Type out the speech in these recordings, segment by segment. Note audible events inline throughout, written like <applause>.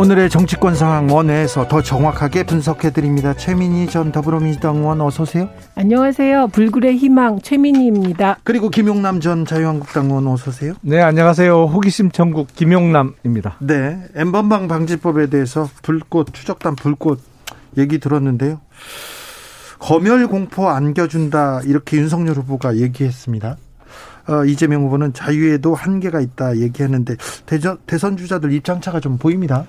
오늘의 정치권 상황 원회에서 더 정확하게 분석해 드립니다. 최민희 전 더불어민주당 의원 어서 오세요. 안녕하세요. 불굴의 희망 최민희입니다. 그리고 김용남 전 자유한국당 의원 어서 오세요. 네, 안녕하세요. 호기심 천국 김용남입니다. 네, 엠번방 방지법에 대해서 불꽃 추적단 불꽃 얘기 들었는데요. 검열 공포 안겨준다 이렇게 윤석열 후보가 얘기했습니다. 어, 이재명 후보는 자유에도 한계가 있다 얘기했는데 대전, 대선 주자들 입장차가 좀 보입니다.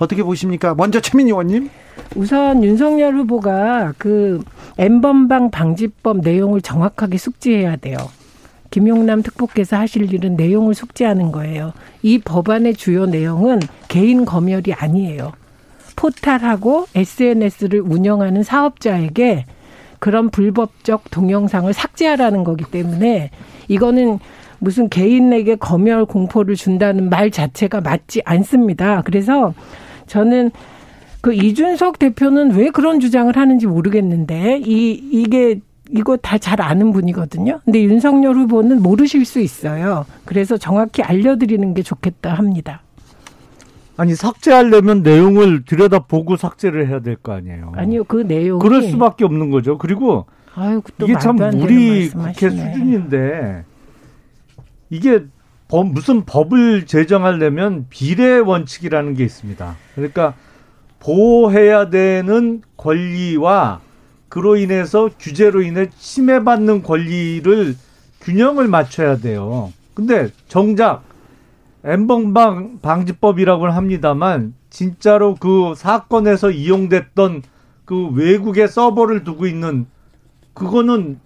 어떻게 보십니까? 먼저 최민희 의원님. 우선 윤석열 후보가 그 엠번방 방지법 내용을 정확하게 숙지해야 돼요. 김용남 특보께서 하실 일은 내용을 숙지하는 거예요. 이 법안의 주요 내용은 개인 검열이 아니에요. 포탈하고 SNS를 운영하는 사업자에게 그런 불법적 동영상을 삭제하라는 거기 때문에 이거는 무슨 개인에게 검열 공포를 준다는 말 자체가 맞지 않습니다. 그래서 저는 그 이준석 대표는 왜 그런 주장을 하는지 모르겠는데 이 이게 이거 다 잘 아는 분이거든요. 근데 윤석열 후보는 모르실 수 있어요. 그래서 정확히 알려드리는 게 좋겠다 합니다. 아니 삭제하려면 내용을 들여다보고 삭제를 해야 될 거 아니에요. 아니요, 그 내용. 그럴 수밖에 없는 거죠. 그리고 아유, 이게 참 우리 국회 수준인데 이게 법, 무슨 법을 제정하려면 비례 원칙이라는 게 있습니다. 그러니까 보호해야 되는 권리와 그로 인해서 규제로 인해 침해받는 권리를 균형을 맞춰야 돼요. 근데 정작 엠번방 방지법이라고는 합니다만 진짜로 그 사건에서 이용됐던 그 외국의 서버를 두고 있는 그거는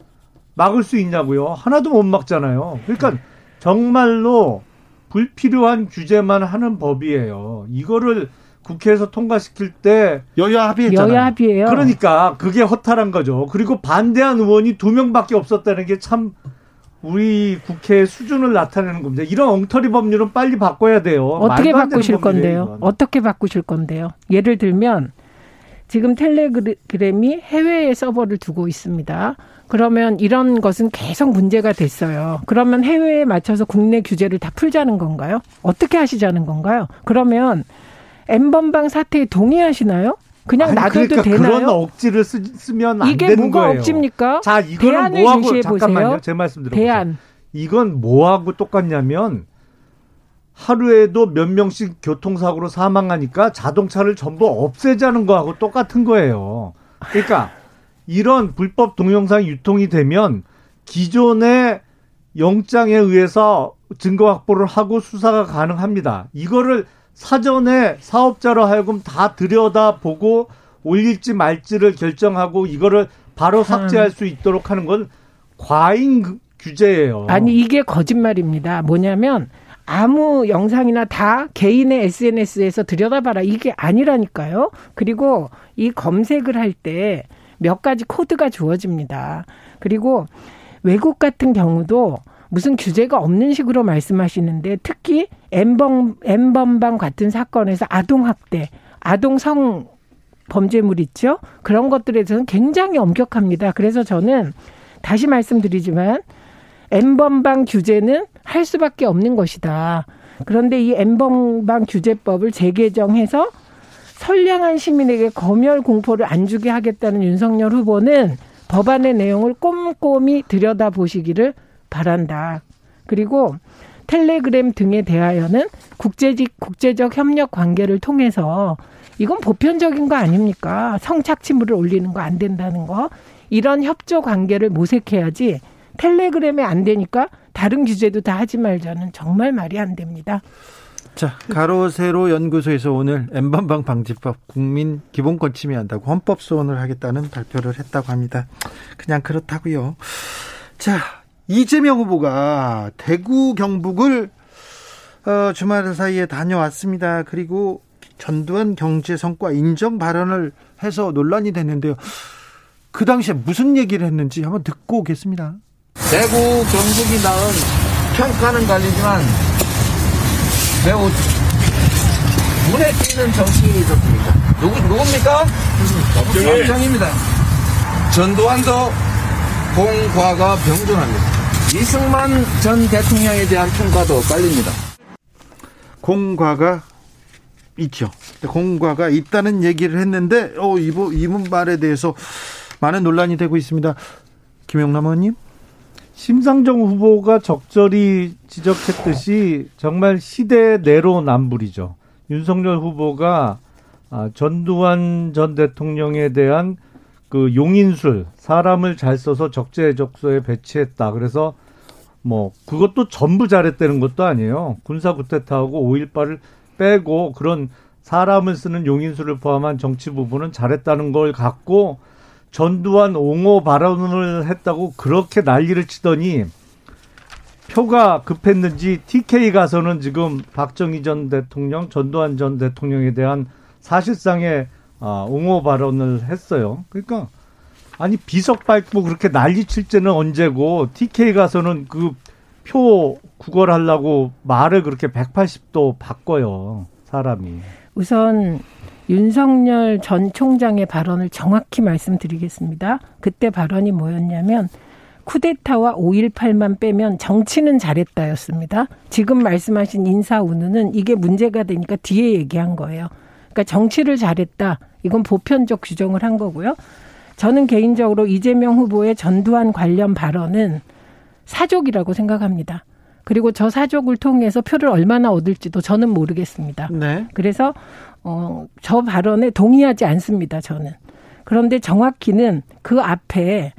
막을 수 있냐고요? 하나도 못 막잖아요. 그러니까 정말로 불필요한 규제만 하는 법이에요. 이거를 국회에서 통과시킬 때 여야 합의했잖아요. 여야 합의예요. 그러니까 그게 허탈한 거죠. 그리고 반대한 의원이 두 명밖에 없었다는 게 참 우리 국회의 수준을 나타내는 겁니다. 이런 엉터리 법률은 빨리 바꿔야 돼요. 어떻게 바꾸실 건데요? 어떻게 바꾸실 건데요? 예를 들면 지금 텔레그램이 해외에 서버를 두고 있습니다. 그러면 이런 것은 계속 문제가 됐어요. 그러면 해외에 맞춰서 국내 규제를 다 풀자는 건가요? 어떻게 하시자는 건가요? 그러면 엠번방 사태에 동의하시나요? 그냥 아니, 놔둬도 그러니까 되나요? 그런 억지를 쓰, 면안 이게 되는 뭐가 거예요. 억지입니까? 자, 이거는 뭐하고 잠깐만요. 제 말씀 들어보세요. 대안. 이건 뭐하고 똑같냐면 하루에도 몇 명씩 교통사고로 사망하니까 자동차를 전부 없애자는 거하고 똑같은 거예요. 그러니까 이런 불법 동영상 유통이 되면 기존의 영장에 의해서 증거 확보를 하고 수사가 가능합니다. 이거를 사전에 사업자로 하여금 다 들여다보고 올릴지 말지를 결정하고 이거를 바로 삭제할 수 있도록 하는 건 과잉 규제예요. 아니 이게 거짓말입니다. 뭐냐면 아무 영상이나 다 개인의 SNS에서 들여다봐라 이게 아니라니까요. 그리고 이 검색을 할 때 몇 가지 코드가 주어집니다. 그리고 외국 같은 경우도 무슨 규제가 없는 식으로 말씀하시는데 특히 엠범 엠범방 같은 사건에서 아동 학대, 아동 성 범죄물 있죠? 그런 것들에 대해서는 굉장히 엄격합니다. 그래서 저는 다시 말씀드리지만 엠범방 규제는 할 수밖에 없는 것이다. 그런데 이 엠범방 규제법을 재개정해서 선량한 시민에게 검열 공포를 안 주게 하겠다는 윤석열 후보는 법안의 내용을 꼼꼼히 들여다보시기를 바란다. 그리고 텔레그램 등에 대하여는 국제적 국제적 협력 관계를 통해서 이건 보편적인 거 아닙니까? 성착취물을 올리는 거 안 된다는 거. 이런 협조 관계를 모색해야지 텔레그램에 안 되니까 다른 규제도 다 하지 말자는 정말 말이 안 됩니다. 자, 가로세로 연구소에서 오늘 엠번방 방지법 국민 기본권 침해한다고 헌법 소원을 하겠다는 발표를 했다고 합니다. 그냥 그렇다고요. 자, 이재명 후보가 대구 경북을 어, 주말 사이에 다녀왔습니다. 그리고 전두환 경제 성과 인정 발언을 해서 논란이 됐는데요. 그 당시에 무슨 얘기를 했는지 한번 듣고 오겠습니다. 대구 경북이 낳은 평가는 갈리지만 매우 눈에 띄는 정치인이었습니다. 누구, 누굽니까? 박정희입니다. 전두환도 공과가 병존합니다. 이승만 전 대통령에 대한 평가도 깔립니다. 공과가 있죠. 공과가 있다는 얘기를 했는데, 어, 이분, 이분 말에 대해서 많은 논란이 되고 있습니다. 김영남 의원님? 심상정 후보가 적절히 지적했듯이 정말 시대 내로남불이죠. 윤석열 후보가 아, 전두환 전 대통령에 대한 그 용인술 사람을 잘 써서 적재적소에 배치했다. 그래서 뭐 그것도 전부 잘했다는 것도 아니에요. 군사 구태타하고 5.18을 빼고 그런 사람을 쓰는 용인술을 포함한 정치 부분은 잘했다는 걸 갖고 전두환 옹호 발언을 했다고 그렇게 난리를 치더니 표가 급했는지 TK 가서는 지금 박정희 전 대통령, 전두환 전 대통령에 대한 사실상의 아, 옹호 발언을 했어요. 그러니까 아니 비석 밟고 그렇게 난리 칠 때는 언제고 TK 가서는 그 표 구걸하려고 말을 그렇게 180도 바꿔요. 사람이. 우선 윤석열 전 총장의 발언을 정확히 말씀드리겠습니다. 그때 발언이 뭐였냐면 쿠데타와 5.18만 빼면 정치는 잘했다였습니다. 지금 말씀하신 인사 운운은 이게 문제가 되니까 뒤에 얘기한 거예요. 그러니까 정치를 잘했다. 이건 보편적 규정을 한 거고요. 저는 개인적으로 이재명 후보의 전두환 관련 발언은 사족이라고 생각합니다. 그리고 저 사족을 통해서 표를 얼마나 얻을지도 저는 모르겠습니다. 네. 그래서 어, 저 발언에 동의하지 않습니다, 저는. 그런데 정확히는 그 앞에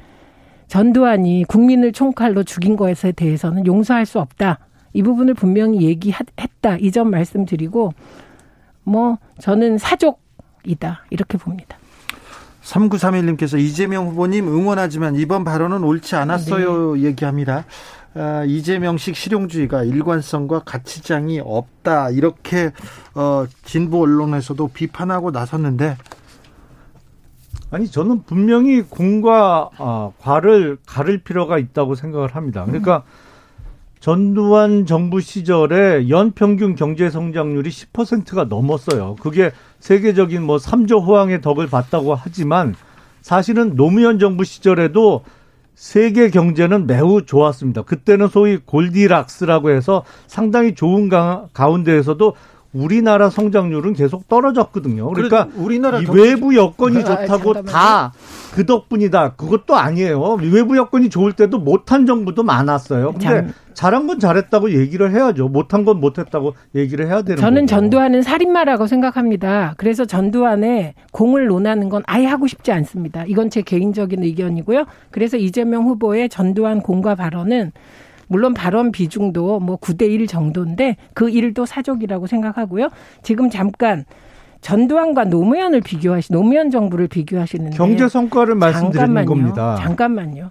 전두환이 국민을 총칼로 죽인 것에 대해서는 용서할 수 없다. 이 부분을 분명히 얘기했다. 이 점 말씀드리고, 뭐, 저는 사족이다. 이렇게 봅니다. 3931님께서 이재명 후보님 응원하지만 이번 발언은 옳지 않았어요. 네. 얘기합니다. 아, 이재명식 실용주의가 일관성과 가치장이 없다 이렇게 어, 진보 언론에서도 비판하고 나섰는데 아니 저는 분명히 공과 아, 과를 가를 필요가 있다고 생각을 합니다. 그러니까 전두환 정부 시절에 연평균 경제 성장률이 10%가 넘었어요. 그게 세계적인 뭐 3조 호황의 덕을 봤다고 하지만 사실은 노무현 정부 시절에도 세계 경제는 매우 좋았습니다. 그때는 소위 골디락스라고 해서 상당히 좋은 가, 가운데에서도 우리나라 성장률은 계속 떨어졌거든요. 그러니까 우리나라 이 외부 여건이 좋다고 다그 덕분이다. 그것도 아니에요. 외부 여건이 좋을 때도 못한 정부도 많았어요. 근데 잘한 건 잘했다고 얘기를 해야죠. 못한 건 못했다고 얘기를 해야 되는 저는 거고. 전두환은 살인마라고 생각합니다. 그래서 전두환의 공을 논하는 건 아예 하고 싶지 않습니다. 이건 제 개인적인 의견이고요. 그래서 이재명 후보의 전두환 공과 발언은 물론 발언 비중도 뭐 9대 1 정도인데 그 일도 사족이라고 생각하고요. 지금 잠깐 전두환과 노무현을 비교하시 노무현 정부를 비교하시는데 경제 성과를 말씀드리는 겁니다. 잠깐만요.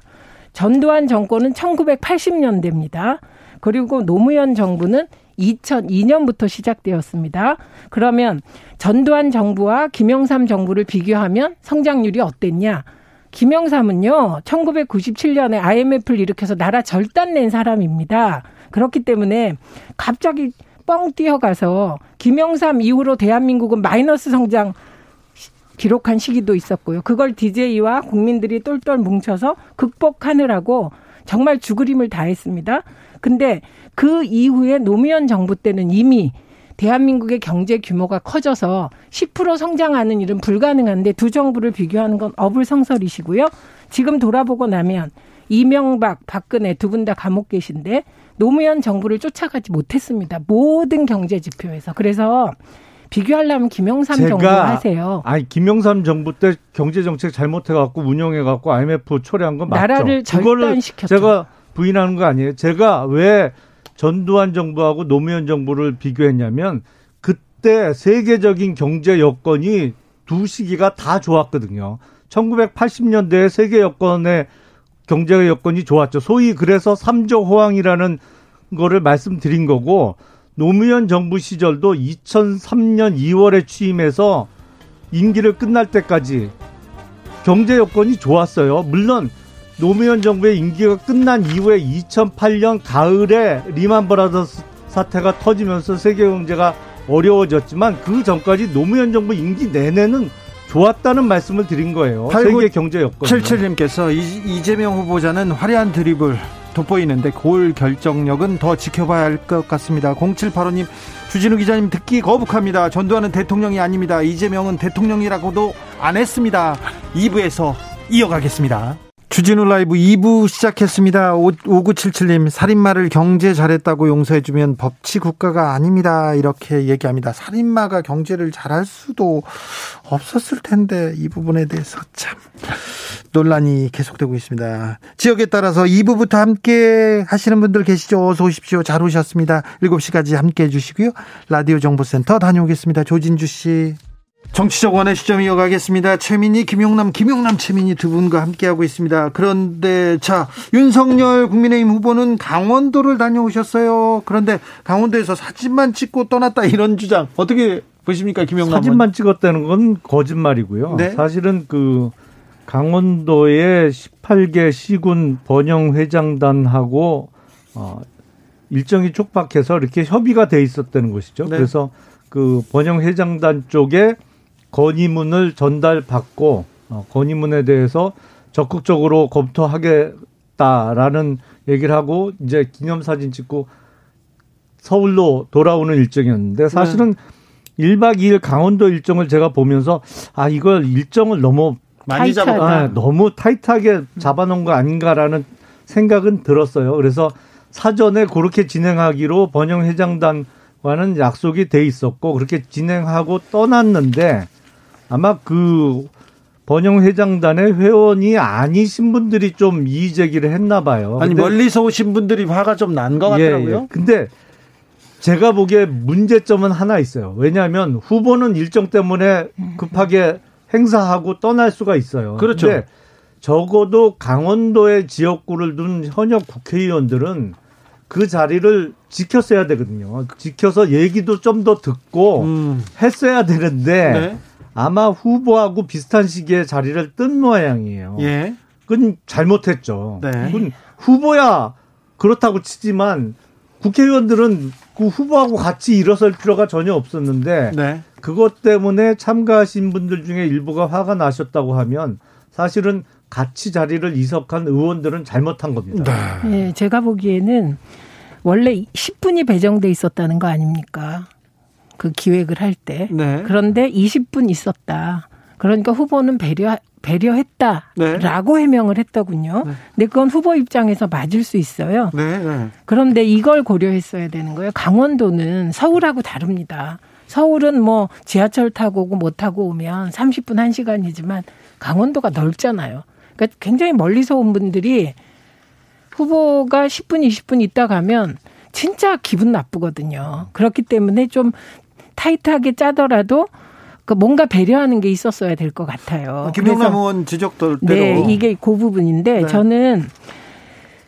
전두환 정권은 1980년대입니다. 그리고 노무현 정부는 2002년부터 시작되었습니다. 그러면 전두환 정부와 김영삼 정부를 비교하면 성장률이 어땠냐? 김영삼은요, 1997년에 IMF를 일으켜서 나라 절단 낸 사람입니다. 그렇기 때문에 갑자기 뻥 뛰어가서 김영삼 이후로 대한민국은 마이너스 성장 기록한 시기도 있었고요. 그걸 DJ와 국민들이 똘똘 뭉쳐서 극복하느라고 정말 죽으림을 다했습니다. 근데 그 이후에 노무현 정부 때는 이미 대한민국의 경제 규모가 커져서 10% 성장하는 일은 불가능한데 두 정부를 비교하는 건 어불성설이시고요. 지금 돌아보고 나면 이명박, 박근혜 두 분 다 감옥 계신데 노무현 정부를 쫓아가지 못했습니다. 모든 경제 지표에서. 그래서 비교하려면 김영삼 정부 하세요. 아니 김영삼 정부 때 경제 정책 잘못해 갖고 운영해 갖고 IMF 초래한 건 맞죠. 나라를 절단시켰죠. 제가 부인하는 거 아니에요. 제가 왜 전두환 정부하고 노무현 정부를 비교했냐면 그때 세계적인 경제 여건이 두 시기가 다 좋았거든요. 1980년대에 세계 여건의 경제 여건이 좋았죠. 소위 그래서 3조 호황이라는 거를 말씀드린 거고 노무현 정부 시절도 2003년 2월에 취임해서 임기를 끝날 때까지 경제 여건이 좋았어요. 물론 노무현 정부의 임기가 끝난 이후에 2008년 가을에 리만 브라더스 사태가 터지면서 세계 경제가 어려워졌지만 그 전까지 노무현 정부 임기 내내는 좋았다는 말씀을 드린 거예요. 세계 경제 여건. 77님께서 이재명 후보자는 화려한 드립을 돋보이는데 골 결정력은 더 지켜봐야 할 것 같습니다. 0785님 주진우 기자님 듣기 거북합니다. 전두환은 대통령이 아닙니다. 이재명은 대통령이라고도 안 했습니다. 2부에서 이어가겠습니다. 주진우 라이브 2부 시작했습니다. 5977님, 살인마를 경제 잘했다고 용서해주면 법치 국가가 아닙니다. 이렇게 얘기합니다. 살인마가 경제를 잘할 수도 없었을 텐데, 이 부분에 대해서 참 논란이 계속되고 있습니다. 지역에 따라서 2부부터 함께 하시는 분들 계시죠? 어서 오십시오. 잘 오셨습니다. 7시까지 함께 해주시고요. 라디오 정보센터 다녀오겠습니다. 조진주 씨. 정치적 원의 시점 이어가겠습니다. 최민희, 김용남, 김용남, 최민희 두 분과 함께하고 있습니다. 그런데 자 윤석열 국민의힘 후보는 강원도를 다녀오셨어요. 그런데 강원도에서 사진만 찍고 떠났다 이런 주장 어떻게 보십니까, 김용남? 사진만 찍었다는 건 거짓말이고요. 네? 사실은 그 강원도의 18개 시군 번영 회장단하고 어, 일정이 촉박해서 이렇게 협의가 돼 있었다는 것이죠. 네. 그래서 그 번영 회장단 쪽에 건의문을 전달받고 어, 건의문에 대해서 적극적으로 검토하겠다라는 얘기를 하고 이제 기념사진 찍고 서울로 돌아오는 일정이었는데 사실은 네. 1박 2일 강원도 일정을 제가 보면서 아 이걸 일정을 너무 많이 잡아 아, 너무 타이트하게 잡아놓은 거 아닌가라는 생각은 들었어요. 그래서 사전에 그렇게 진행하기로 번영 회장단과는 약속이 돼 있었고 그렇게 진행하고 떠났는데 아마 그 번영 회장단의 회원이 아니신 분들이 좀 이의 제기를 했나 봐요. 아니 멀리서 오신 분들이 화가 좀 난 것 같더라고요. 예, 예. 근데 제가 보기에 문제점은 하나 있어요. 왜냐하면 후보는 일정 때문에 급하게 행사하고 떠날 수가 있어요. 그렇죠. 근데 적어도 강원도의 지역구를 둔 현역 국회의원들은 그 자리를 지켰어야 되거든요. 지켜서 얘기도 좀 더 듣고 음. 했어야 되는데 네. 아마 후보하고 비슷한 시기에 자리를 뜬 모양이에요. 예. 그건 잘못했죠. 네. 그건 후보야 그렇다고 치지만 국회의원들은 그 후보하고 같이 일어설 필요가 전혀 없었는데 네. 그것 때문에 참가하신 분들 중에 일부가 화가 나셨다고 하면 사실은 같이 자리를 이석한 의원들은 잘못한 겁니다. 네. 네 제가 보기에는 원래 10분이 배정돼 있었다는 거 아닙니까? 그 기획을 할 때. 네. 그런데 20분 있었다. 그러니까 후보는 배려 배려했다라고 네. 해명을 했더군요. 네. 근데 그건 후보 입장에서 맞을 수 있어요. 네, 네. 그런데 이걸 고려했어야 되는 거예요. 강원도는 서울하고 다릅니다. 서울은 뭐 지하철 타고 오고 못 타고 오면 30분 1시간이지만 강원도가 넓잖아요. 그러니까 굉장히 멀리서 온 분들이 후보가 10분 20분 있다 가면 진짜 기분 나쁘거든요. 그렇기 때문에 좀 타이트하게 짜더라도 그 뭔가 배려하는 게 있었어야 될 것 같아요. 아, 김영남 의원 지적도 네, 이게 그 부분인데 네. 저는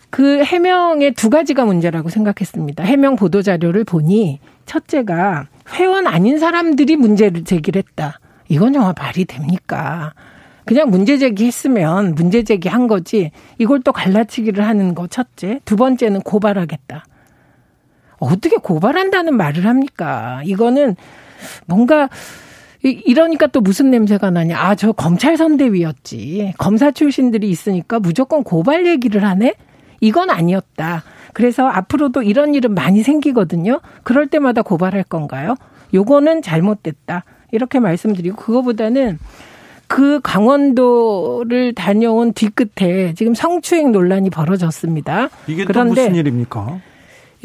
그 해명의 두 가지가 문제라고 생각했습니다. 해명 보도 자료를 보니 첫째가 회원 아닌 사람들이 문제를 제기를 했다. 이건 정말 말이 됩니까? 그냥 문제 제기했으면 문제 제기한 거지 이걸 또 갈라치기를 하는 거 첫째. 두 번째는 고발하겠다. 어떻게 고발한다는 말을 합니까? 이거는 뭔가 이러니까 또 무슨 냄새가 나냐. 아, 저 검찰 선대위였지. 검사 출신들이 있으니까 무조건 고발 얘기를 하네? 이건 아니었다. 그래서 앞으로도 이런 일은 많이 생기거든요. 그럴 때마다 고발할 건가요? 요거는 잘못됐다. 이렇게 말씀드리고, 그거보다는 그 강원도를 다녀온 뒤끝에 지금 성추행 논란이 벌어졌습니다. 이게 그런데 무슨 일입니까?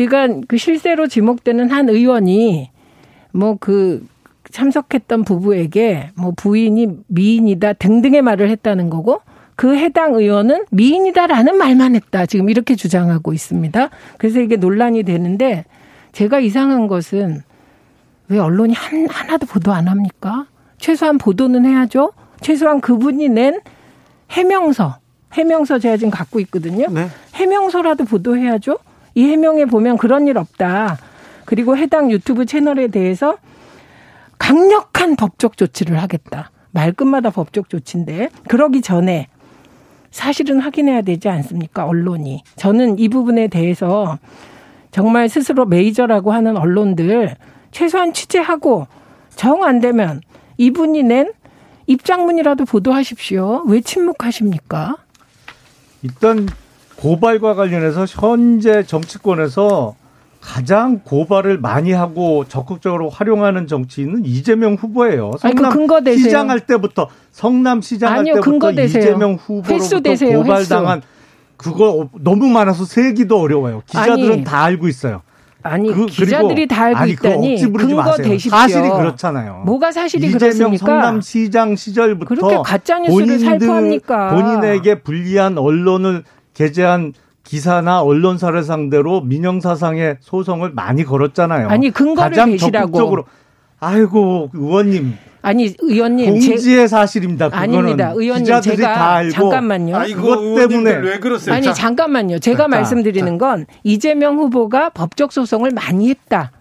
그러니까 그 실세로 지목되는 한 의원이 뭐 그 참석했던 부부에게 뭐 부인이 미인이다 등등의 말을 했다는 거고 그 해당 의원은 미인이다라는 말만 했다. 지금 이렇게 주장하고 있습니다. 그래서 이게 논란이 되는데 제가 이상한 것은 왜 언론이 한, 하나도 보도 안 합니까? 최소한 보도는 해야죠. 최소한 그분이 낸 해명서, 해명서 제가 지금 갖고 있거든요. 네. 해명서라도 보도해야죠. 이 해명에 보면 그런 일 없다. 그리고 해당 유튜브 채널에 대해서 강력한 법적 조치를 하겠다. 말끝마다 법적 조치인데 그러기 전에 사실은 확인해야 되지 않습니까? 언론이. 저는 이 부분에 대해서 정말 스스로 메이저라고 하는 언론들 최소한 취재하고 정 안 되면 이분이 낸 입장문이라도 보도하십시오. 왜 침묵하십니까? 일단 고발과 관련해서 현재 정치권에서 가장 고발을 많이 하고 적극적으로 활용하는 정치인은 이재명 후보예요. 아니, 그 성남 근거 대세요. 시장 할 때부터 성남 시장 아니요, 때부터. 이재명 횟수 후보로부터 대세요, 고발당한 그거 너무 많아서 세기도 어려워요. 기자들은 아니, 다 알고 있어요. 아니 그- 기자들이 다 알고 아니, 그거 있다니 근거. 대십시오. 사실이 그렇잖아요. 뭐가 사실이 이재명 그렇습니까? 성남시장 시절부터 그렇게 가짜 뉴스를 본인들- 살포합니까? 본인에게 불리한 언론을 게재한 기사나 언론사를 상대로 민영사상의 소송을 많이 걸었잖아요. 아니, 근거를 가장 대시라고. 적극적으로 아이고 의원님 아니 의원님 제, 공지의 사실입니다. 그거는 아닙니다. 의원님 기자들이 제가 다 알고 잠깐만요. 그것 때문에 왜 그러세요? 아니 자, 잠깐만요. 제가 자, 말씀드리는 건 이재명 후보가 법적 소송을 많이 했다.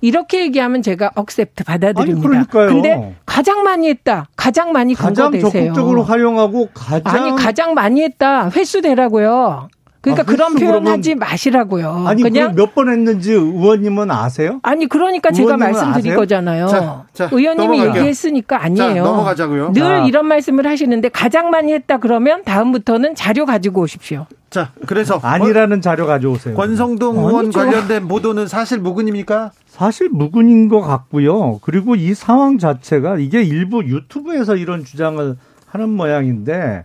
이렇게 얘기하면 제가 accept 받아들입니다. 아니, 그러니까요. 근데 가장 많이 했다. 가장 많이 근거 가장 되세요. 적극적으로 활용하고 가장 아니 가장 많이 했다. 횟수 대라고요. 그러니까 아, 그런 횟수 표현 그러면- 하지 마시라고요. 아니 그냥 몇 번 했는지 의원님은 아세요? 아니 그러니까 제가 말씀드린 아세요? 거잖아요. 자, 자, 의원님이 넘어갈게요. 얘기했으니까 아니에요. 자, 넘어가자고요. 늘 자. 이런 말씀을 하시는데 가장 많이 했다 그러면 다음부터는 자료 가지고 오십시오. 자, 그래서 <laughs> 아니라는 자료 가져오세요. 권성동 의원 아니죠. 관련된 보도는 사실 무근입니까? 사실 무근인 것 같고요. 그리고 이 상황 자체가 이게 일부 유튜브에서 이런 주장을 하는 모양인데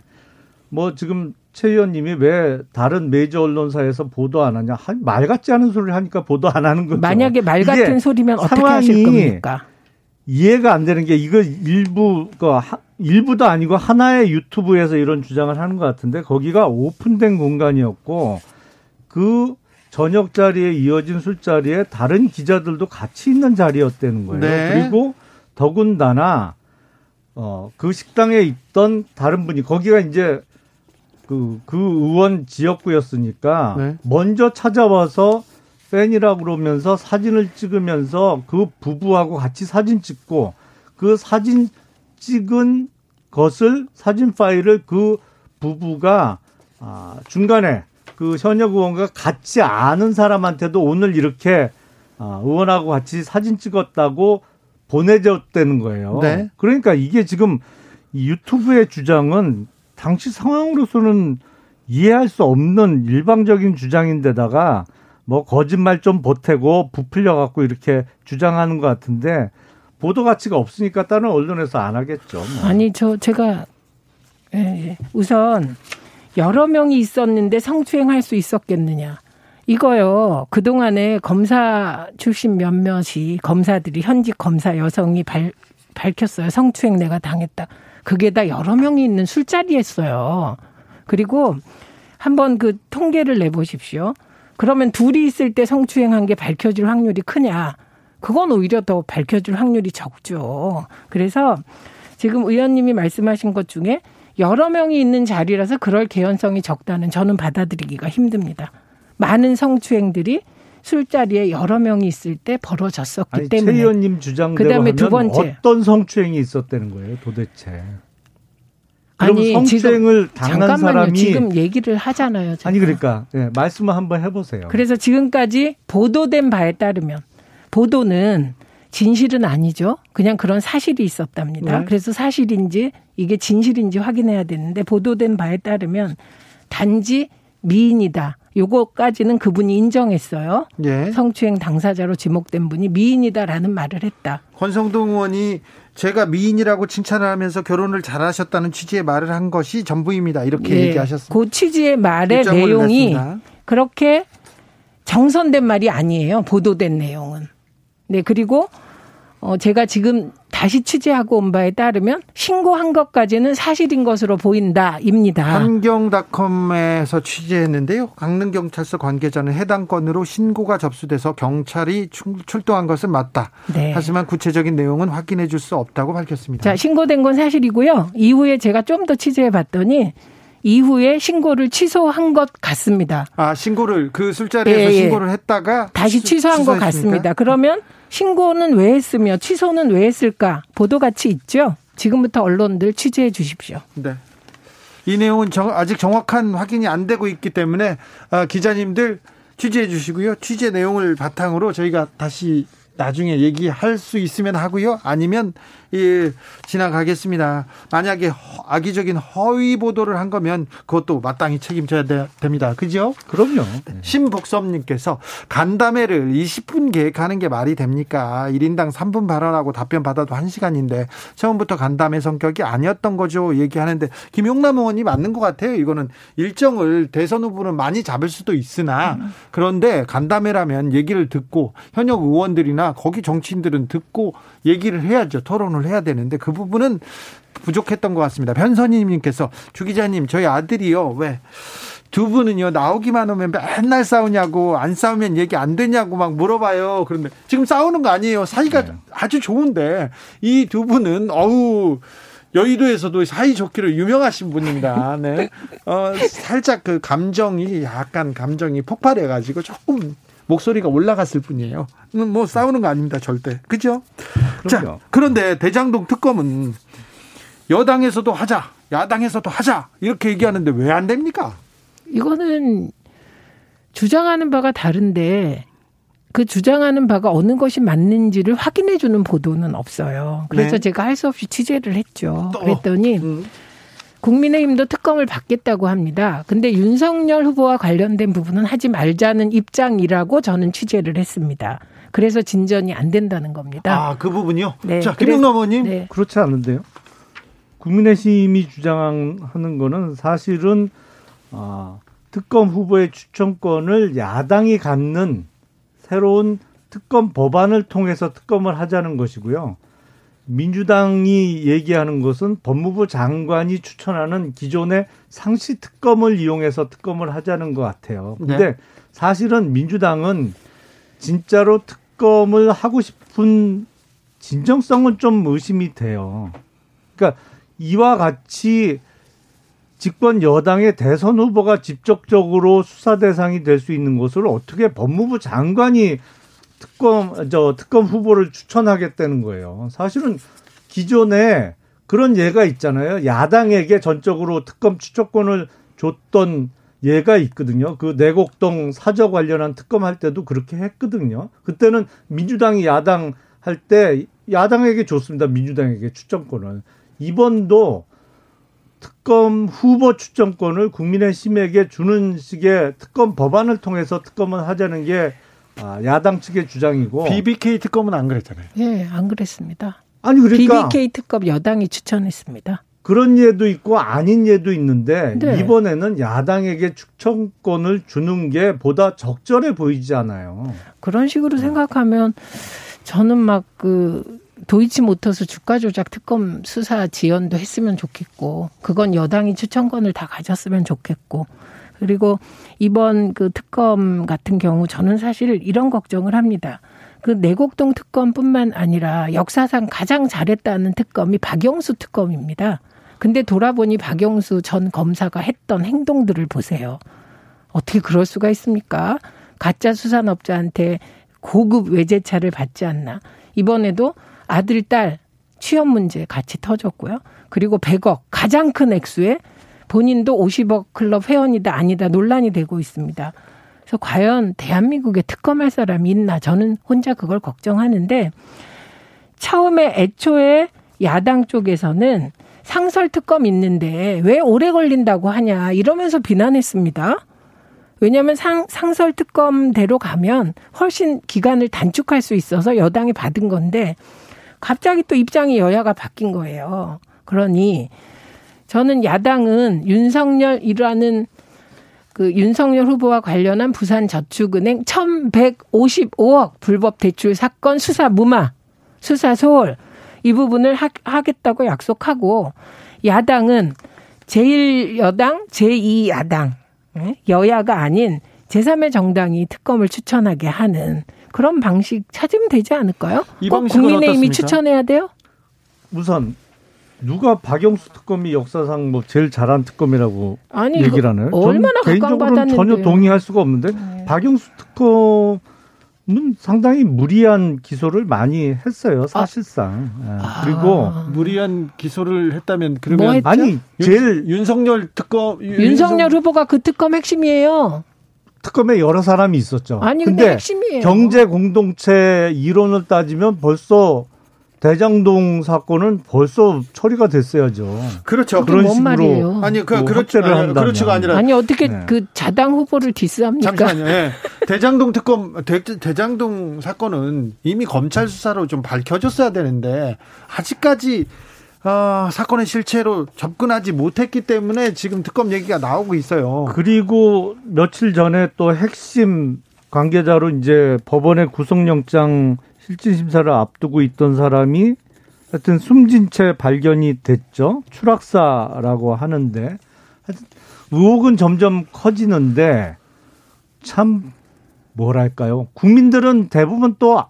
뭐 지금 최 의원님이 왜 다른 메이저 언론사에서 보도 안 하냐 하- 말 같지 않은 소리를 하니까 보도 안 하는 거죠. 만약에 말 같은 소리면 어떻게 하실 상황이 겁니까? 이해가 안 되는 게 이거 일부 그 하- 일부도 아니고 하나의 유튜브에서 이런 주장을 하는 것 같은데 거기가 오픈된 공간이었고 그 저녁 자리에 이어진 술자리에 다른 기자들도 같이 있는 자리였다는 거예요. 네. 그리고 더군다나 어 그 식당에 있던 다른 분이 거기가 이제 그, 그 의원 지역구였으니까 네. 먼저 찾아와서 팬이라고 그러면서 사진을 찍으면서 그 부부하고 같이 사진 찍고 그 사진 찍은 것을 사진 파일을 그 부부가 아, 중간에 그 현역 의원과 같이 아는 사람한테도 오늘 이렇게 아, 의원하고 같이 사진 찍었다고 보내줬다는 거예요. 네. 그러니까 이게 지금 이 유튜브의 주장은 당시 상황으로서는 이해할 수 없는 일방적인 주장인데다가 뭐 거짓말 좀 보태고 부풀려 갖고 이렇게 주장하는 것 같은데 보도 가치가 없으니까 다른 언론에서 안 하겠죠. 뭐. 아니 저 제가 예, 예. 우선 여러 명이 있었는데 성추행할 수 있었겠느냐. 이거요. 그동안에 검사 출신 몇몇이 검사들이 현직 검사 여성이 발, 밝혔어요. 성추행 내가 당했다. 그게 다 여러 명이 있는 술자리였어요. 그리고 한번 그 통계를 내보십시오. 그러면 둘이 있을 때 성추행한 게 밝혀질 확률이 크냐? 그건 오히려 더 밝혀질 확률이 적죠. 그래서 지금 의원님이 말씀하신 것 중에 여러 명이 있는 자리라서 그럴 개연성이 적다는 저는 받아들이기가 힘듭니다. 많은 성추행들이 술자리에 여러 명이 있을 때 벌어졌었기 아니, 때문에. 최 의원님 주장대로 그다음에 두 번째. 어떤 성추행이 있었다는 거예요, 도대체? 아니, 성추행을 당한 잠깐만요. 사람이 지금 얘기를 하잖아요. 제가. 아니 그러니까 예, 말씀을 한번 해보세요. 그래서 지금까지 보도된 바에 따르면 보도는 진실은 아니죠. 그냥 그런 사실이 있었답니다. 네. 그래서 사실인지 이게 진실인지 확인해야 되는데 보도된 바에 따르면 단지 미인이다. 요거까지는 그분이 인정했어요. 예. 성추행 당사자로 지목된 분이 미인이다라는 말을 했다. 권성동 의원이 제가 미인이라고 칭찬을 하면서 결혼을 잘하셨다는 취지의 말을 한 것이 전부입니다. 이렇게 예. 얘기하셨습니다. 그 취지의 말의 내용이 냈습니다. 그렇게 정선된 말이 아니에요. 보도된 내용은. 네, 그리고 어 제가 지금 다시 취재하고 온 바에 따르면 신고한 것까지는 사실인 것으로 보인다입니다. 한경닷컴에서 취재했는데요. 강릉경찰서 관계자는 해당 건으로 신고가 접수돼서 경찰이 출- 출동한 것은 맞다. 네. 하지만 구체적인 내용은 확인해 줄 수 없다고 밝혔습니다. 자, 신고된 건 사실이고요. 이후에 제가 좀 더 취재해 봤더니 이후에 신고를 취소한 것 같습니다. 아 신고를 그 술자리에서 예, 예. 신고를 했다가 다시 취- 취소한 것 취소했습니까? 같습니다. 그러면 신고는 왜 했으며 취소는 왜 했을까? 보도 가치 있죠? 지금부터 언론들 취재해 주십시오. 네. 이 내용은 정- 아직 정확한 확인이 안 되고 있기 때문에 아, 기자님들 취재해 주시고요. 취재 내용을 바탕으로 저희가 다시 나중에 얘기할 수 있으면 하고요. 아니면 예, 지나가겠습니다. 만약에 허- 악의적인 허위 보도를 한 거면 그것도 마땅히 책임져야 돼- 됩니다. 그죠? 그럼요. 신복섭님께서 간담회를 20분 계획하는 게 말이 됩니까? 1인당 3분 발언하고 답변 받아도 1시간인데 처음부터 간담회 성격이 아니었던 거죠. 얘기하는데 김용남 의원이 맞는 것 같아요. 이거는 일정을 대선 후보는 많이 잡을 수도 있으나 그런데 간담회라면 얘기를 듣고 현역 의원들이나 거기 정치인들은 듣고 얘기를 해야죠. 토론을 해야 되는데 그 부분은 부족했던 것 같습니다. 변선희님께서 주 기자님 저희 아들이요 왜 두 분은요 나오기만 하면 맨날 싸우냐고 안 싸우면 얘기 안 되냐고 막 물어봐요. 그런데 지금 싸우는 거 아니에요. 사이가 아주 좋은데 이 두 분은 어우 여의도에서도 사이 좋기로 유명하신 분입니다. 네. 어, 살짝 그 감정이 약간 감정이 폭발해 가지고 조금 목소리가 올라갔을 뿐이에요. 음, 뭐 싸우는 거 아닙니다. 절대. 그죠? 자, 그럼요. 그런데 대장동 특검은 여당에서도 하자, 야당에서도 하자 이렇게 얘기하는데 왜 안 됩니까? 이거는 주장하는 바가 다른데 그 주장하는 바가 어느 것이 맞는지를 확인해 주는 보도는 없어요. 그래서 네. 제가 할 수 없이 취재를 했죠. 또. 그랬더니 음. 국민의힘도 특검을 받겠다고 합니다. 근데 윤석열 후보와 관련된 부분은 하지 말자는 입장이라고 저는 취재를 했습니다. 그래서 진전이 안 된다는 겁니다. 아, 그 부분이요? 네, 자, 김용남 의원님. 네. 그렇지 않은데요. 국민의힘이 주장하는 거는 사실은 아, 특검 후보의 추천권을 야당이 갖는 새로운 특검 법안을 통해서 특검을 하자는 것이고요. 민주당이 얘기하는 것은 법무부 장관이 추천하는 기존의 상시 특검을 이용해서 특검을 하자는 것 같아요. 근데 네. 사실은 민주당은 진짜로 특 검을 하고 싶은 진정성은 좀 의심이 돼요. 그러니까 이와 같이 집권 여당의 대선 후보가 직접적으로 수사 대상이 될 수 있는 것을 어떻게 법무부 장관이 특검 저 특검 후보를 추천하겠다는 거예요. 사실은 기존에 그런 예가 있잖아요. 야당에게 전적으로 특검 추천권을 줬던 예가 있거든요. 그 내곡동 사저 관련한 특검 할 때도 그렇게 했거든요. 그때는 민주당이 야당 할 때 야당에게 줬습니다. 민주당에게 추천권을. 이번도 특검 후보 추천권을 국민의힘에게 주는 식의 특검 법안을 통해서 특검을 하자는 게 아, 야당 측의 주장이고 BBK 특검은 안 그랬잖아요. 예, 안 그랬습니다. 아니 그러니까 BBK 특검 여당이 추천했습니다. 그런 예도 있고 아닌 예도 있는데 네. 이번에는 야당에게 추천권을 주는 게 보다 적절해 보이지 않아요. 그런 네. 식으로 생각하면 저는 막 그 도이치모터스 주가 조작 특검 수사 지연도 했으면 좋겠고 그건 여당이 추천권을 다 가졌으면 좋겠고 그리고 이번 그 특검 같은 경우 저는 사실 이런 걱정을 합니다. 그 내곡동 특검뿐만 아니라 역사상 가장 잘했다는 특검이 박영수 특검입니다. 근데 돌아보니 박영수 전 검사가 했던 행동들을 보세요. 어떻게 그럴 수가 있습니까? 가짜 수산업자한테 고급 외제차를 받지 않나. 이번에도 아들, 딸 취업 문제 같이 터졌고요. 그리고 100억 가장 큰 액수에 본인도 50억 클럽 회원이다 아니다 논란이 되고 있습니다. 그래서 과연 대한민국에 특검할 사람이 있나 저는 혼자 그걸 걱정하는데 처음에 애초에 야당 쪽에서는 상설 특검 있는데 왜 오래 걸린다고 하냐 이러면서 비난했습니다. 왜냐하면 상, 상설 특검대로 가면 훨씬 기간을 단축할 수 있어서 여당이 받은 건데 갑자기 또 입장이 여야가 바뀐 거예요. 그러니 저는 야당은 윤석열이라는 그 윤석열 후보와 관련한 부산 저축은행 1155억 불법 대출 사건 수사 무마, 수사 소홀 이 부분을 하, 하겠다고 약속하고 야당은 제1여당, 제2야당 예? 여야가 아닌 제3의 정당이 특검을 추천하게 하는 그런 방식 찾으면 되지 않을까요? 이꼭 방식은 국민의힘이 어떻습니까? 추천해야 돼요? 우선 누가 박영수 특검이 역사상 뭐 제일 잘한 특검이라고 아니 얘기를 하나요? 얼마나 개인적으로는 전혀 동의할 수가 없는데 네. 박영수 특검은 상당히 무리한 기소를 많이 했어요 사실상 예. 그리고 아. 무리한 기소를 했다면 그러면 뭐? 아니 제일 윤, 석열 특검 윤- 윤석열 윤석- 후보가 그 특검 핵심이에요. 특검에 여러 사람이 있었죠. 아니 근데, 핵심이에요. 경제 공동체 이론을 따지면 벌써 대장동 사건은 벌써 처리가 됐어야죠. 그렇죠. 그런 뭔 식으로 말이에요? 아니 그 뭐 그렇죠. 아니. 그렇지가 아니라 아니 어떻게 네. 그 자당 후보를 디스합니까? 잠시만요. 예. <laughs> 대장동 특검 대, 대장동 사건은 이미 검찰 수사로 좀 밝혀졌어야 되는데 아직까지 어, 사건의 실체로 접근하지 못했기 때문에 지금 특검 얘기가 나오고 있어요. 그리고 며칠 전에 또 핵심 관계자로 이제 법원의 구속영장 실질 심사를 앞두고 있던 사람이 하여튼 숨진 채 발견이 됐죠. 추락사라고 하는데 하여튼 의혹은 점점 커지는데 참 뭐랄까요. 국민들은 대부분 또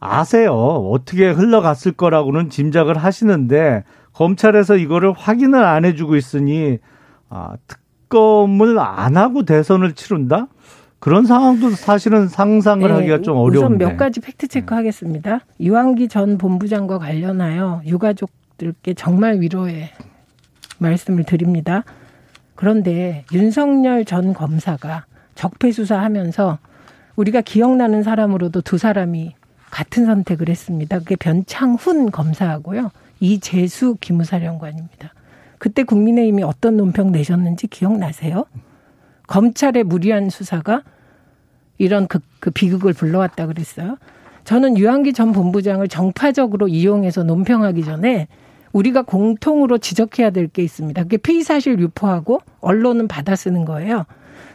아세요. 어떻게 흘러갔을 거라고는 짐작을 하시는데 검찰에서 이거를 확인을 안 해주고 있으니 아, 특검을 안 하고 대선을 치른다? 그런 상황도 사실은 상상을 네, 하기가 좀 우선 어려운데. 몇 가지 팩트 체크하겠습니다. 이완기 전 본부장과 관련하여 유가족들께 정말 위로의 말씀을 드립니다. 그런데 윤석열 전 검사가 적폐 수사하면서 우리가 기억나는 사람으로도 두 사람이 같은 선택을 했습니다. 그게 변창훈 검사하고요. 이재수 기무사령관입니다. 그때 국민의힘이 어떤 논평 내셨는지 기억나세요? 검찰의 무리한 수사가 이런 그, 그 비극을 불러왔다 그랬어요. 저는 유한기 전 본부장을 정파적으로 이용해서 논평하기 전에 우리가 공통으로 지적해야 될 게 있습니다. 그게 피의사실 유포하고 언론은 받아쓰는 거예요.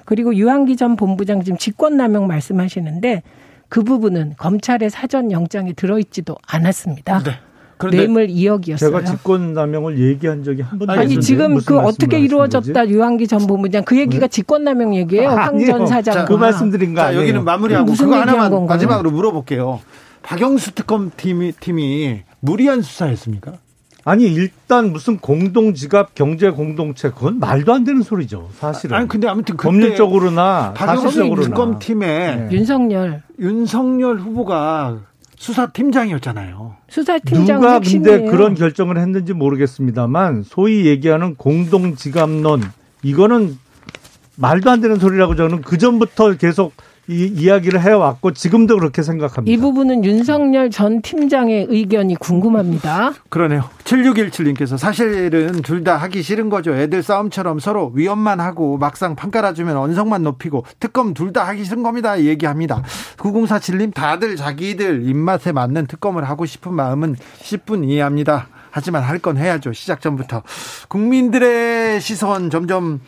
그리고 유한기 전 본부장 지금 직권남용 말씀하시는데 그 부분은 검찰의 사전 영장에 들어있지도 않았습니다. 네. 그런데 뇌물 2억이었어요. 제가 직권남용을 얘기한 적이 한 번도 아니, 아니 없는데 지금 그 어떻게 이루어졌다 거지? 유한기 전 본부장 그 얘기가 직권남용 얘기예요. 황. 전 사장. 자, 그 말씀드린 거 자, 아니에요. 여기는 마무리하고 무슨 그거 하나만 건가요? 마지막으로 물어볼게요. 박영수 특검 팀이 팀이 무리한 수사였습니까? 아니 일단 무슨 공동 지갑 경제 공동체 그건 말도 안 되는 소리죠. 사실은. 아니 근데 아무튼 법률적으로나 박영수 사실적으로나. 특검 팀에 네. 윤석열 윤석열 후보가 수사팀장이었잖아요. 수사팀장 누가 핵심이에요. 근데 그런 결정을 했는지 모르겠습니다만 소위 얘기하는 공동지갑론 이거는 말도 안 되는 소리라고 저는 그 전부터 계속 이 이야기를 해왔고 지금도 그렇게 생각합니다. 이 부분은 윤석열 전 팀장의 의견이 궁금합니다. 그러네요. 7617님께서 사실은 둘 다 하기 싫은 거죠. 애들 싸움처럼 서로 위협만 하고 막상 판 깔아주면 언성만 높이고 특검 둘 다 하기 싫은 겁니다. 얘기합니다. 9047님 다들 자기들 입맛에 맞는 특검을 하고 싶은 마음은 10분 이해합니다. 하지만 할 건 해야죠. 시작 전부터. 국민들의 시선 점점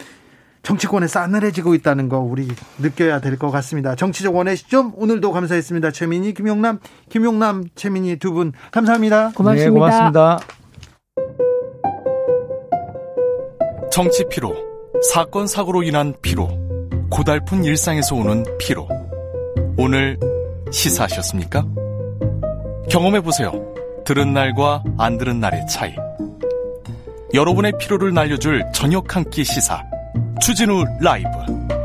정치권에 싸늘해지고 있다는 거 우리 느껴야 될 것 같습니다. 정치적 원의 시점 오늘도 감사했습니다. 최민희, 김용남, 김용남, 최민희 두 분 감사합니다. 고맙습니다. 네, 고맙습니다. 정치 피로, 사건 사고로 인한 피로, 고달픈 일상에서 오는 피로. 오늘 시사하셨습니까? 경험해 보세요. 들은 날과 안 들은 날의 차이. 여러분의 피로를 날려줄 저녁 한 끼 시사. 추진우 라이브.